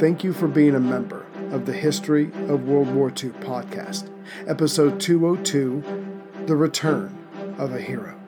Thank you for being a member of the History of World War II podcast, episode 202 The Return of a Hero.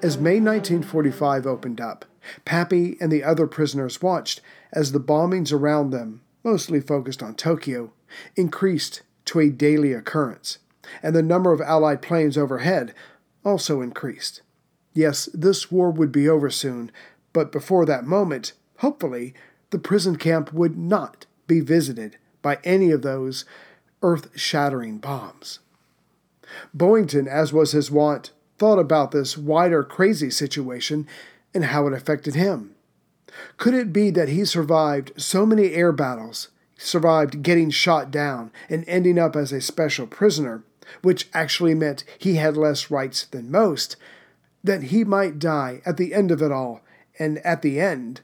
As May 1945 opened up, Pappy and the other prisoners watched as the bombings around them, mostly focused on Tokyo, increased to a daily occurrence, and the number of Allied planes overhead also increased. Yes, this war would be over soon, but before that moment, hopefully, the prison camp would not be visited by any of those earth shattering bombs. Boyington, as was his wont, thought about this wider crazy situation and how it affected him. Could it be that he survived so many air battles, survived getting shot down, and ending up as a special prisoner, which actually meant he had less rights than most, that he might die at the end of it all, and at the end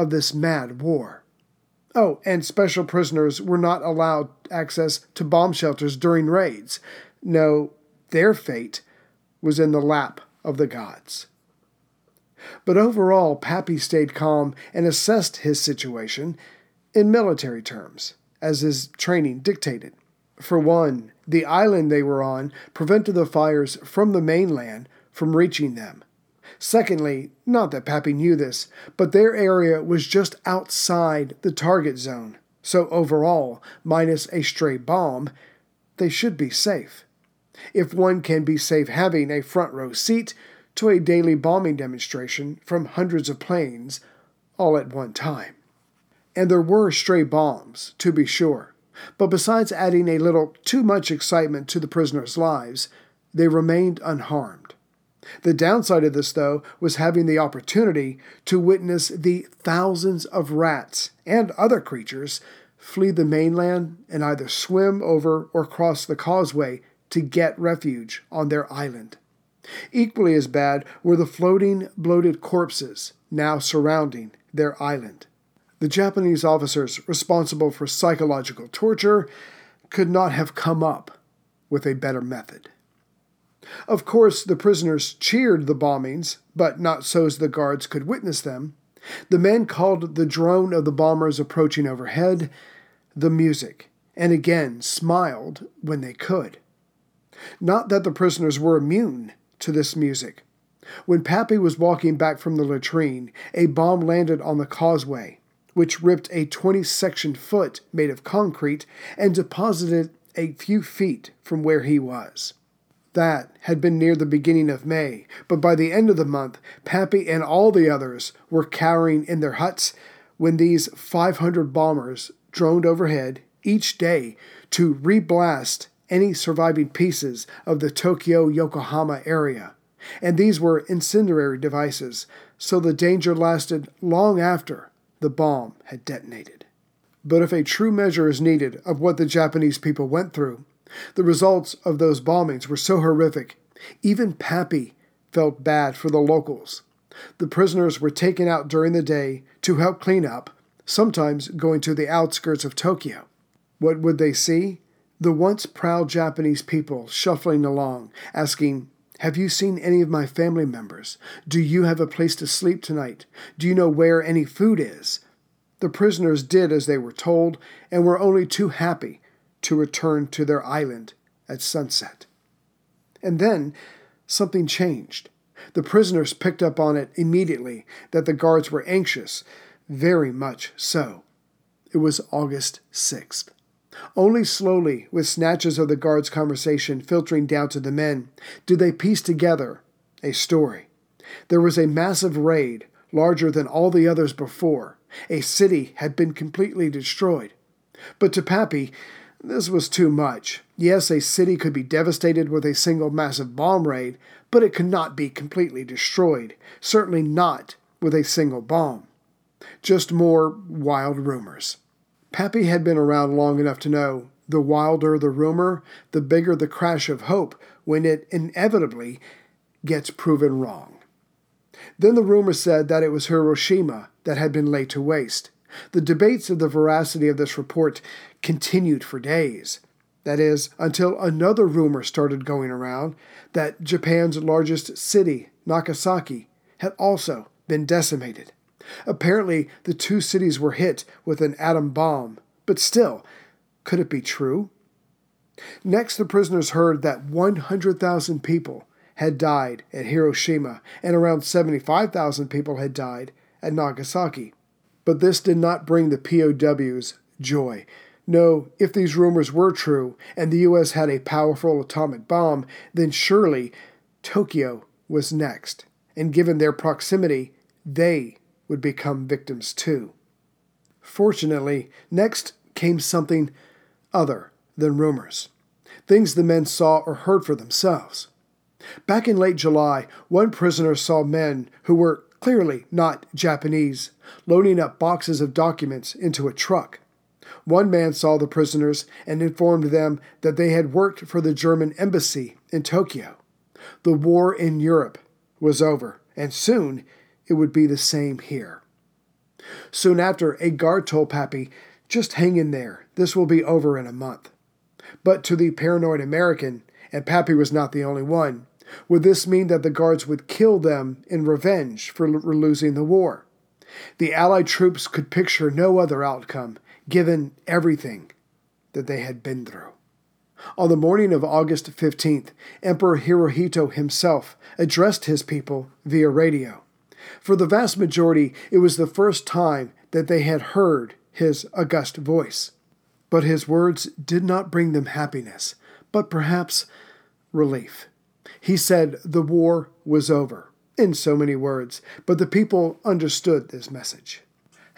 of this mad war? Oh, and special prisoners were not allowed access to bomb shelters during raids. No, their fate was in the lap of the gods. But overall, Pappy stayed calm and assessed his situation in military terms, as his training dictated. For one, the island they were on prevented the fires from the mainland from reaching them. Secondly, not that Pappy knew this, but their area was just outside the target zone, so overall, minus a stray bomb, they should be safe. If one can be safe having a front row seat to a daily bombing demonstration from hundreds of planes all at one time. And there were stray bombs, to be sure, but besides adding a little too much excitement to the prisoners' lives, they remained unharmed. The downside of this, though, was having the opportunity to witness the thousands of rats and other creatures flee the mainland and either swim over or cross the causeway to get refuge on their island. Equally as bad were the floating, bloated corpses now surrounding their island. The Japanese officers responsible for psychological torture could not have come up with a better method. Of course, the prisoners cheered the bombings, but not so as the guards could witness them. The men called the drone of the bombers approaching overhead the music, and again smiled when they could. Not that the prisoners were immune to this music. When Pappy was walking back from the latrine, a bomb landed on the causeway, which ripped a 20 section foot made of concrete and deposited a few feet from where he was. That had been near the beginning of May, but by the end of the month, Pappy and all the others were cowering in their huts when these 500 bombers droned overhead each day to reblast any surviving pieces of the Tokyo Yokohama area. And these were incendiary devices, so the danger lasted long after the bomb had detonated. But if a true measure is needed of what the Japanese people went through, the results of those bombings were so horrific, even Pappy felt bad for the locals. The prisoners were taken out during the day to help clean up, sometimes going to the outskirts of Tokyo. What would they see? the once proud Japanese people shuffling along, asking, Have you seen any of my family members? Do you have a place to sleep tonight? Do you know where any food is? The prisoners did as they were told and were only too happy to return to their island at sunset. And then something changed. The prisoners picked up on it immediately that the guards were anxious, very much so. It was August 6th. Only slowly, with snatches of the guard's conversation filtering down to the men, did they piece together a story. There was a massive raid, larger than all the others before. A city had been completely destroyed. But to Pappy, this was too much. Yes, a city could be devastated with a single massive bomb raid, but it could not be completely destroyed, certainly not with a single bomb. Just more wild rumors. Pappy had been around long enough to know the wilder the rumor, the bigger the crash of hope when it inevitably gets proven wrong. Then the rumor said that it was Hiroshima that had been laid to waste. The debates of the veracity of this report continued for days. That is, until another rumor started going around that Japan's largest city, Nagasaki, had also been decimated. Apparently, the two cities were hit with an atom bomb, but still, could it be true? Next, the prisoners heard that 100,000 people had died at Hiroshima and around 75,000 people had died at Nagasaki. But this did not bring the POWs joy. No, if these rumors were true and the U.S. had a powerful atomic bomb, then surely Tokyo was next. And given their proximity, they would become victims too. Fortunately, next came something other than rumors, things the men saw or heard for themselves. Back in late July, one prisoner saw men who were clearly not Japanese loading up boxes of documents into a truck. One man saw the prisoners and informed them that they had worked for the German embassy in Tokyo. The war in Europe was over, and soon it would be the same here. Soon after, a guard told Pappy, Just hang in there, this will be over in a month. But to the paranoid American, and Pappy was not the only one, would this mean that the guards would kill them in revenge for losing the war? The Allied troops could picture no other outcome, given everything that they had been through. On the morning of August 15th, Emperor Hirohito himself addressed his people via radio. For the vast majority, it was the first time that they had heard his august voice. But his words did not bring them happiness, but perhaps relief. He said the war was over, in so many words, but the people understood this message.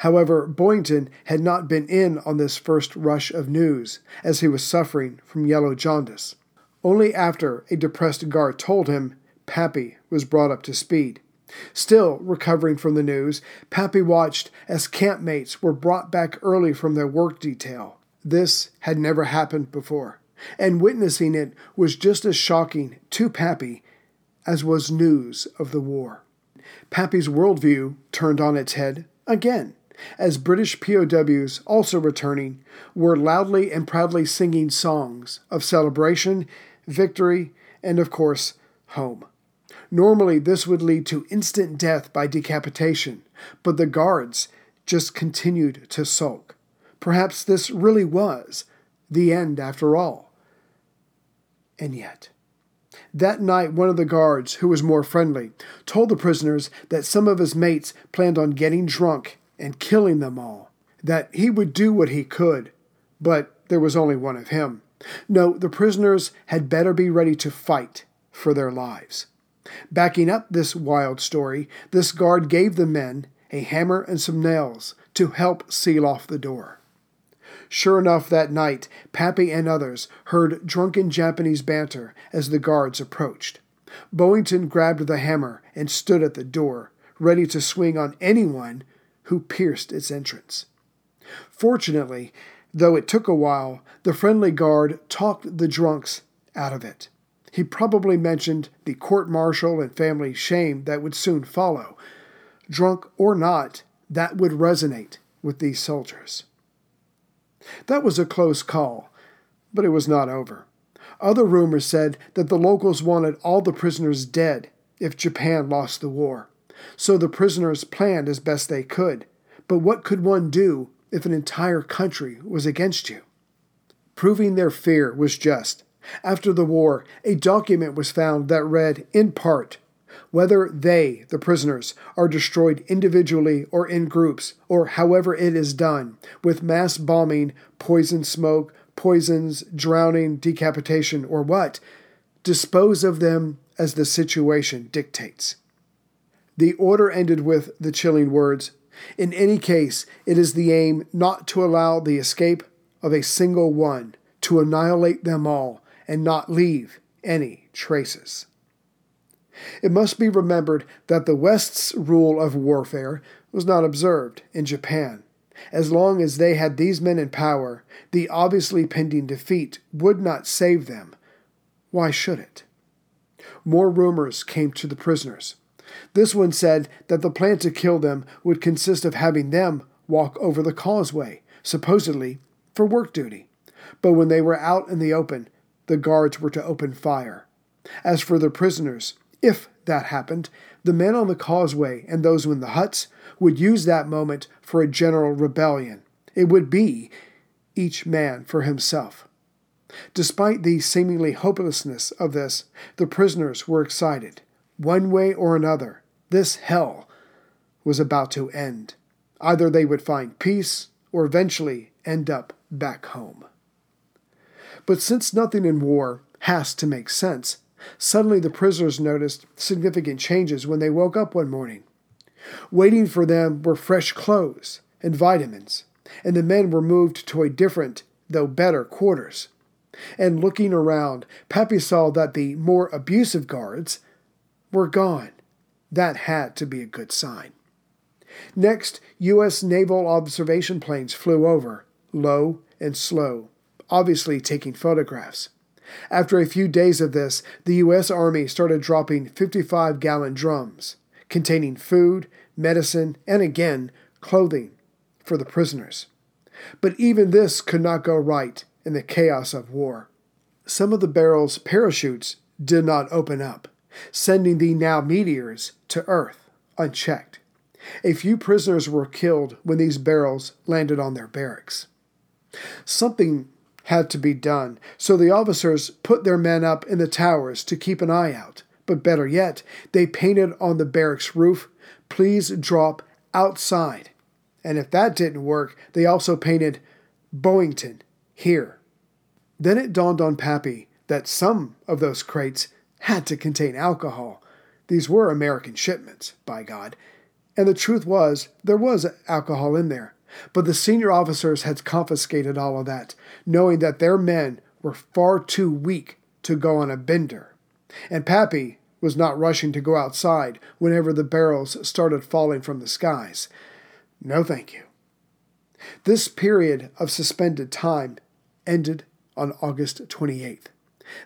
However, Boyington had not been in on this first rush of news, as he was suffering from yellow jaundice. Only after a depressed guard told him, Pappy was brought up to speed. Still recovering from the news, Pappy watched as campmates were brought back early from their work detail. This had never happened before, and witnessing it was just as shocking to Pappy as was news of the war. Pappy's worldview turned on its head again as British POWs, also returning, were loudly and proudly singing songs of celebration, victory, and of course, home. Normally, this would lead to instant death by decapitation, but the guards just continued to sulk. Perhaps this really was the end after all. And yet, that night, one of the guards, who was more friendly, told the prisoners that some of his mates planned on getting drunk and killing them all, that he would do what he could, but there was only one of him. No, the prisoners had better be ready to fight for their lives. Backing up this wild story, this guard gave the men a hammer and some nails to help seal off the door. Sure enough, that night, Pappy and others heard drunken Japanese banter as the guards approached. Boyington grabbed the hammer and stood at the door, ready to swing on anyone who pierced its entrance. Fortunately, though it took a while, the friendly guard talked the drunks out of it. He probably mentioned the court martial and family shame that would soon follow. Drunk or not, that would resonate with these soldiers. That was a close call, but it was not over. Other rumors said that the locals wanted all the prisoners dead if Japan lost the war. So the prisoners planned as best they could. But what could one do if an entire country was against you? Proving their fear was just. After the war, a document was found that read, in part, whether they, the prisoners, are destroyed individually or in groups, or however it is done, with mass bombing, poison smoke, poisons, drowning, decapitation, or what, dispose of them as the situation dictates. The order ended with the chilling words In any case, it is the aim not to allow the escape of a single one, to annihilate them all, and not leave any traces. It must be remembered that the West's rule of warfare was not observed in Japan. As long as they had these men in power, the obviously pending defeat would not save them. Why should it? More rumors came to the prisoners. This one said that the plan to kill them would consist of having them walk over the causeway, supposedly for work duty. But when they were out in the open, the guards were to open fire. As for the prisoners, If that happened, the men on the causeway and those in the huts would use that moment for a general rebellion. It would be each man for himself. Despite the seemingly hopelessness of this, the prisoners were excited. One way or another, this hell was about to end. Either they would find peace or eventually end up back home. But since nothing in war has to make sense, suddenly the prisoners noticed significant changes when they woke up one morning. Waiting for them were fresh clothes and vitamins, and the men were moved to a different, though better, quarters. And looking around, Pappy saw that the more abusive guards were gone. That had to be a good sign. Next, U.S. naval observation planes flew over, low and slow, obviously taking photographs. After a few days of this, the U.S. Army started dropping 55 gallon drums containing food, medicine, and again, clothing for the prisoners. But even this could not go right in the chaos of war. Some of the barrels' parachutes did not open up, sending the now meteors to Earth unchecked. A few prisoners were killed when these barrels landed on their barracks. Something had to be done, so the officers put their men up in the towers to keep an eye out. But better yet, they painted on the barracks roof, Please drop outside. And if that didn't work, they also painted Boyington here. Then it dawned on Pappy that some of those crates had to contain alcohol. These were American shipments, by God. And the truth was, there was alcohol in there. But the senior officers had confiscated all of that, knowing that their men were far too weak to go on a bender. And Pappy was not rushing to go outside whenever the barrels started falling from the skies. No, thank you. This period of suspended time ended on August 28th.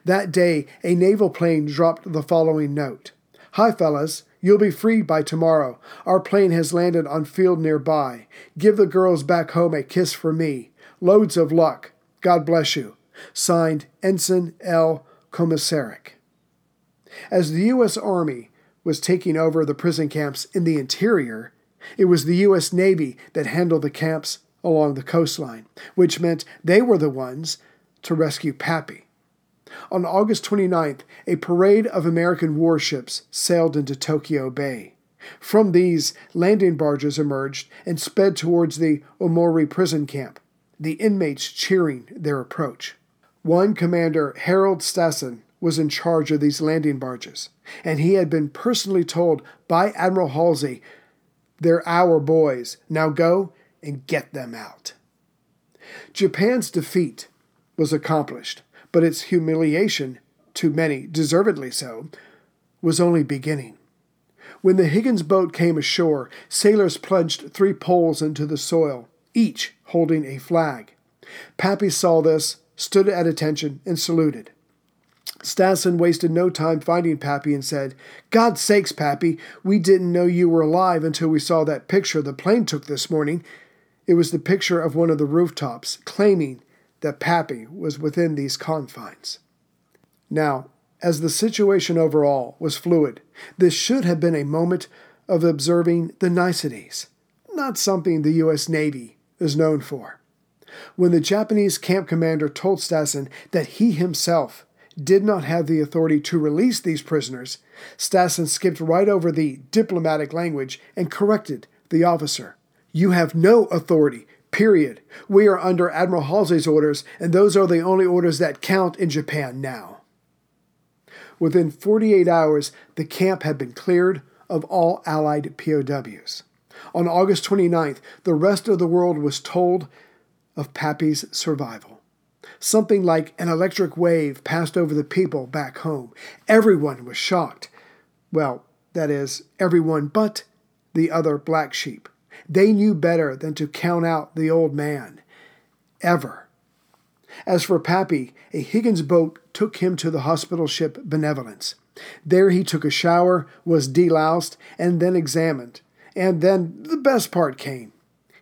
That day, a naval plane dropped the following note Hi, fellas. You'll be freed by tomorrow. Our plane has landed on field nearby. Give the girls back home a kiss for me. Loads of luck. God bless you. Signed, Ensign L. Komisarek. As the U.S. Army was taking over the prison camps in the interior, it was the U.S. Navy that handled the camps along the coastline, which meant they were the ones to rescue Pappy. On August 29th, a parade of American warships sailed into Tokyo Bay. From these, landing barges emerged and sped towards the Omori prison camp, the inmates cheering their approach. One commander, Harold Stassen, was in charge of these landing barges, and he had been personally told by Admiral Halsey, They're our boys. Now go and get them out. Japan's defeat was accomplished but its humiliation, to many deservedly so, was only beginning. When the Higgins boat came ashore, sailors plunged three poles into the soil, each holding a flag. Pappy saw this, stood at attention, and saluted. Stassen wasted no time finding Pappy and said, God sakes, Pappy, we didn't know you were alive until we saw that picture the plane took this morning. It was the picture of one of the rooftops, claiming that Pappy was within these confines. Now, as the situation overall was fluid, this should have been a moment of observing the niceties, not something the U.S. Navy is known for. When the Japanese camp commander told Stassen that he himself did not have the authority to release these prisoners, Stassen skipped right over the diplomatic language and corrected the officer. You have no authority Period. We are under Admiral Halsey's orders, and those are the only orders that count in Japan now. Within 48 hours, the camp had been cleared of all Allied POWs. On August 29th, the rest of the world was told of Pappy's survival. Something like an electric wave passed over the people back home. Everyone was shocked. Well, that is, everyone but the other black sheep. They knew better than to count out the old man. Ever. As for Pappy, a Higgins boat took him to the hospital ship Benevolence. There he took a shower, was deloused, and then examined. And then the best part came.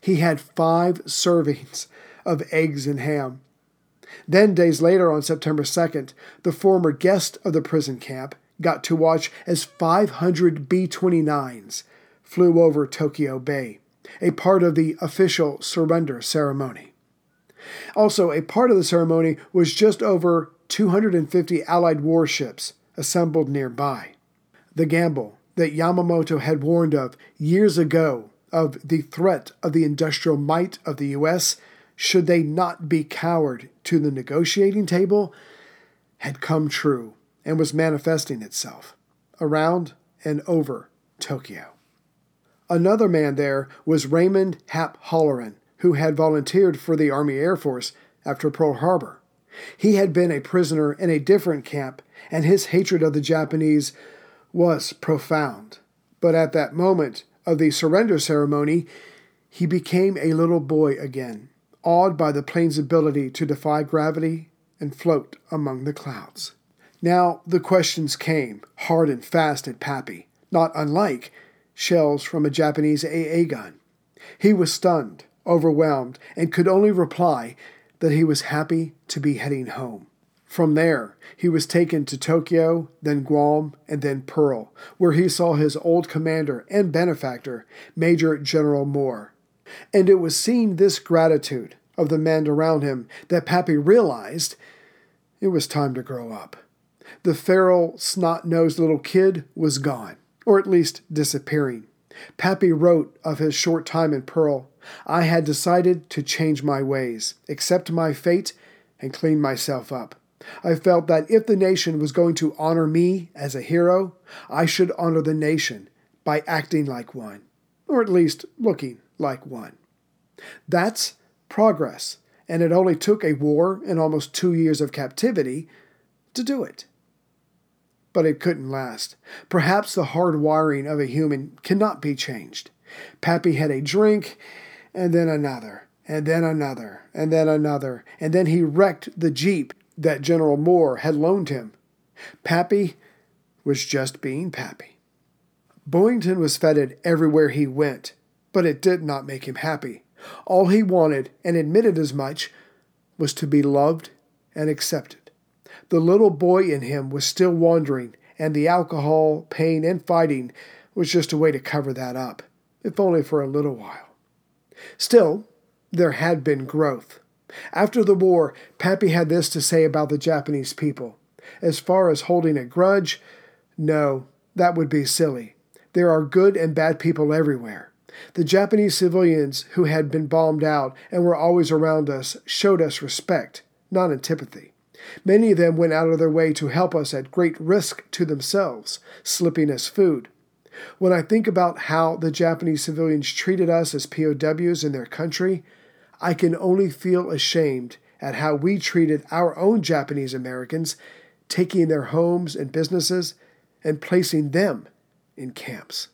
He had five servings of eggs and ham. Then, days later, on September 2nd, the former guest of the prison camp, got to watch as 500 B 29s flew over Tokyo Bay, a part of the official surrender ceremony. Also, a part of the ceremony was just over 250 Allied warships assembled nearby. The gamble that Yamamoto had warned of years ago of the threat of the industrial might of the U.S. should they not be coward to the negotiating table had come true and was manifesting itself around and over Tokyo. Another man there was Raymond Hap Halloran, who had volunteered for the Army Air Force after Pearl Harbor. He had been a prisoner in a different camp, and his hatred of the Japanese was profound. But at that moment of the surrender ceremony, he became a little boy again, awed by the plane's ability to defy gravity and float among the clouds. Now the questions came, hard and fast at Pappy, not unlike shells from a Japanese AA gun. He was stunned, overwhelmed, and could only reply that he was happy to be heading home. From there, he was taken to Tokyo, then Guam, and then Pearl, where he saw his old commander and benefactor, Major General Moore. And it was seeing this gratitude of the men around him that Pappy realized it was time to grow up. The feral, snot nosed little kid was gone, or at least disappearing. Pappy wrote of his short time in Pearl I had decided to change my ways, accept my fate, and clean myself up. I felt that if the nation was going to honor me as a hero, I should honor the nation by acting like one, or at least looking like one. That's progress, and it only took a war and almost two years of captivity to do it but it couldn't last. Perhaps the hard wiring of a human cannot be changed. Pappy had a drink, and then another, and then another, and then another, and then he wrecked the Jeep that General Moore had loaned him. Pappy was just being Pappy. Boyington was feted everywhere he went, but it did not make him happy. All he wanted, and admitted as much, was to be loved and accepted. The little boy in him was still wandering, and the alcohol, pain, and fighting was just a way to cover that up, if only for a little while. Still, there had been growth. After the war, Pappy had this to say about the Japanese people. As far as holding a grudge, no, that would be silly. There are good and bad people everywhere. The Japanese civilians who had been bombed out and were always around us showed us respect, not antipathy. Many of them went out of their way to help us at great risk to themselves, slipping us food. When I think about how the Japanese civilians treated us as POWs in their country, I can only feel ashamed at how we treated our own Japanese Americans, taking their homes and businesses and placing them in camps.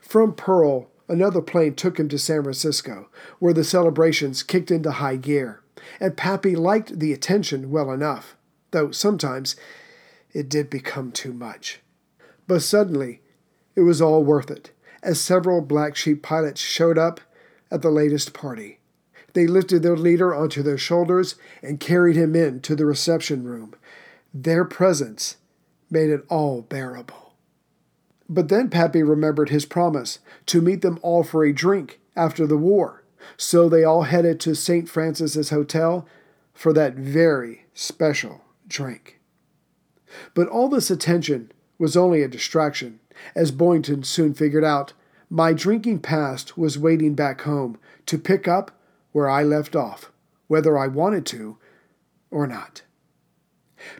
From Pearl, another plane took him to San Francisco, where the celebrations kicked into high gear and Pappy liked the attention well enough, though sometimes it did become too much. But suddenly, it was all worth it, as several black sheep pilots showed up at the latest party. They lifted their leader onto their shoulders and carried him in to the reception room. Their presence made it all bearable. But then Pappy remembered his promise to meet them all for a drink after the war. So they all headed to St. Francis's Hotel for that very special drink. But all this attention was only a distraction, as Boyington soon figured out. My drinking past was waiting back home to pick up where I left off, whether I wanted to or not.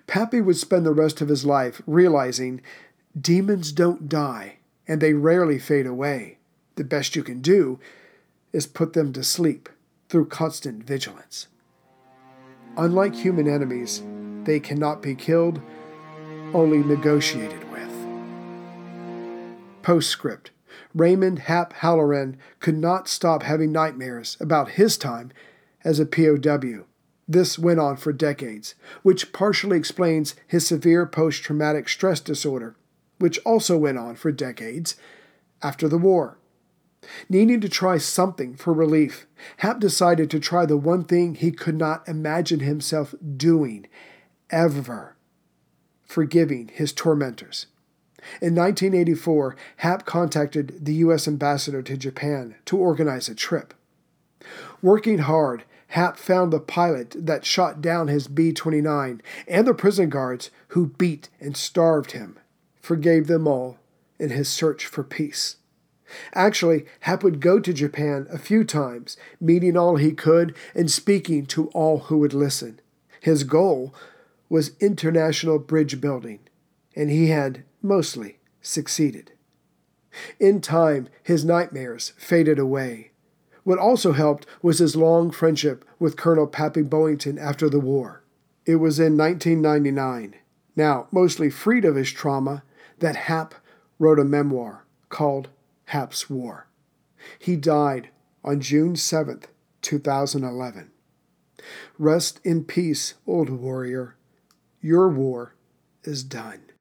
Pappy would spend the rest of his life realizing demons don't die and they rarely fade away. The best you can do is put them to sleep through constant vigilance. Unlike human enemies, they cannot be killed, only negotiated with. Postscript Raymond Hap Halloran could not stop having nightmares about his time as a POW. This went on for decades, which partially explains his severe post traumatic stress disorder, which also went on for decades after the war. Needing to try something for relief, Hap decided to try the one thing he could not imagine himself doing ever forgiving his tormentors. In 1984, Hap contacted the U.S. ambassador to Japan to organize a trip. Working hard, Hap found the pilot that shot down his B 29 and the prison guards who beat and starved him, forgave them all in his search for peace. Actually, Hap would go to Japan a few times, meeting all he could and speaking to all who would listen. His goal was international bridge building, and he had mostly succeeded. In time, his nightmares faded away. What also helped was his long friendship with Colonel Pappy Boyington after the war. It was in 1999, now mostly freed of his trauma, that Hap wrote a memoir called Hap's War. He died on June 7, 2011. Rest in peace, old warrior. Your war is done.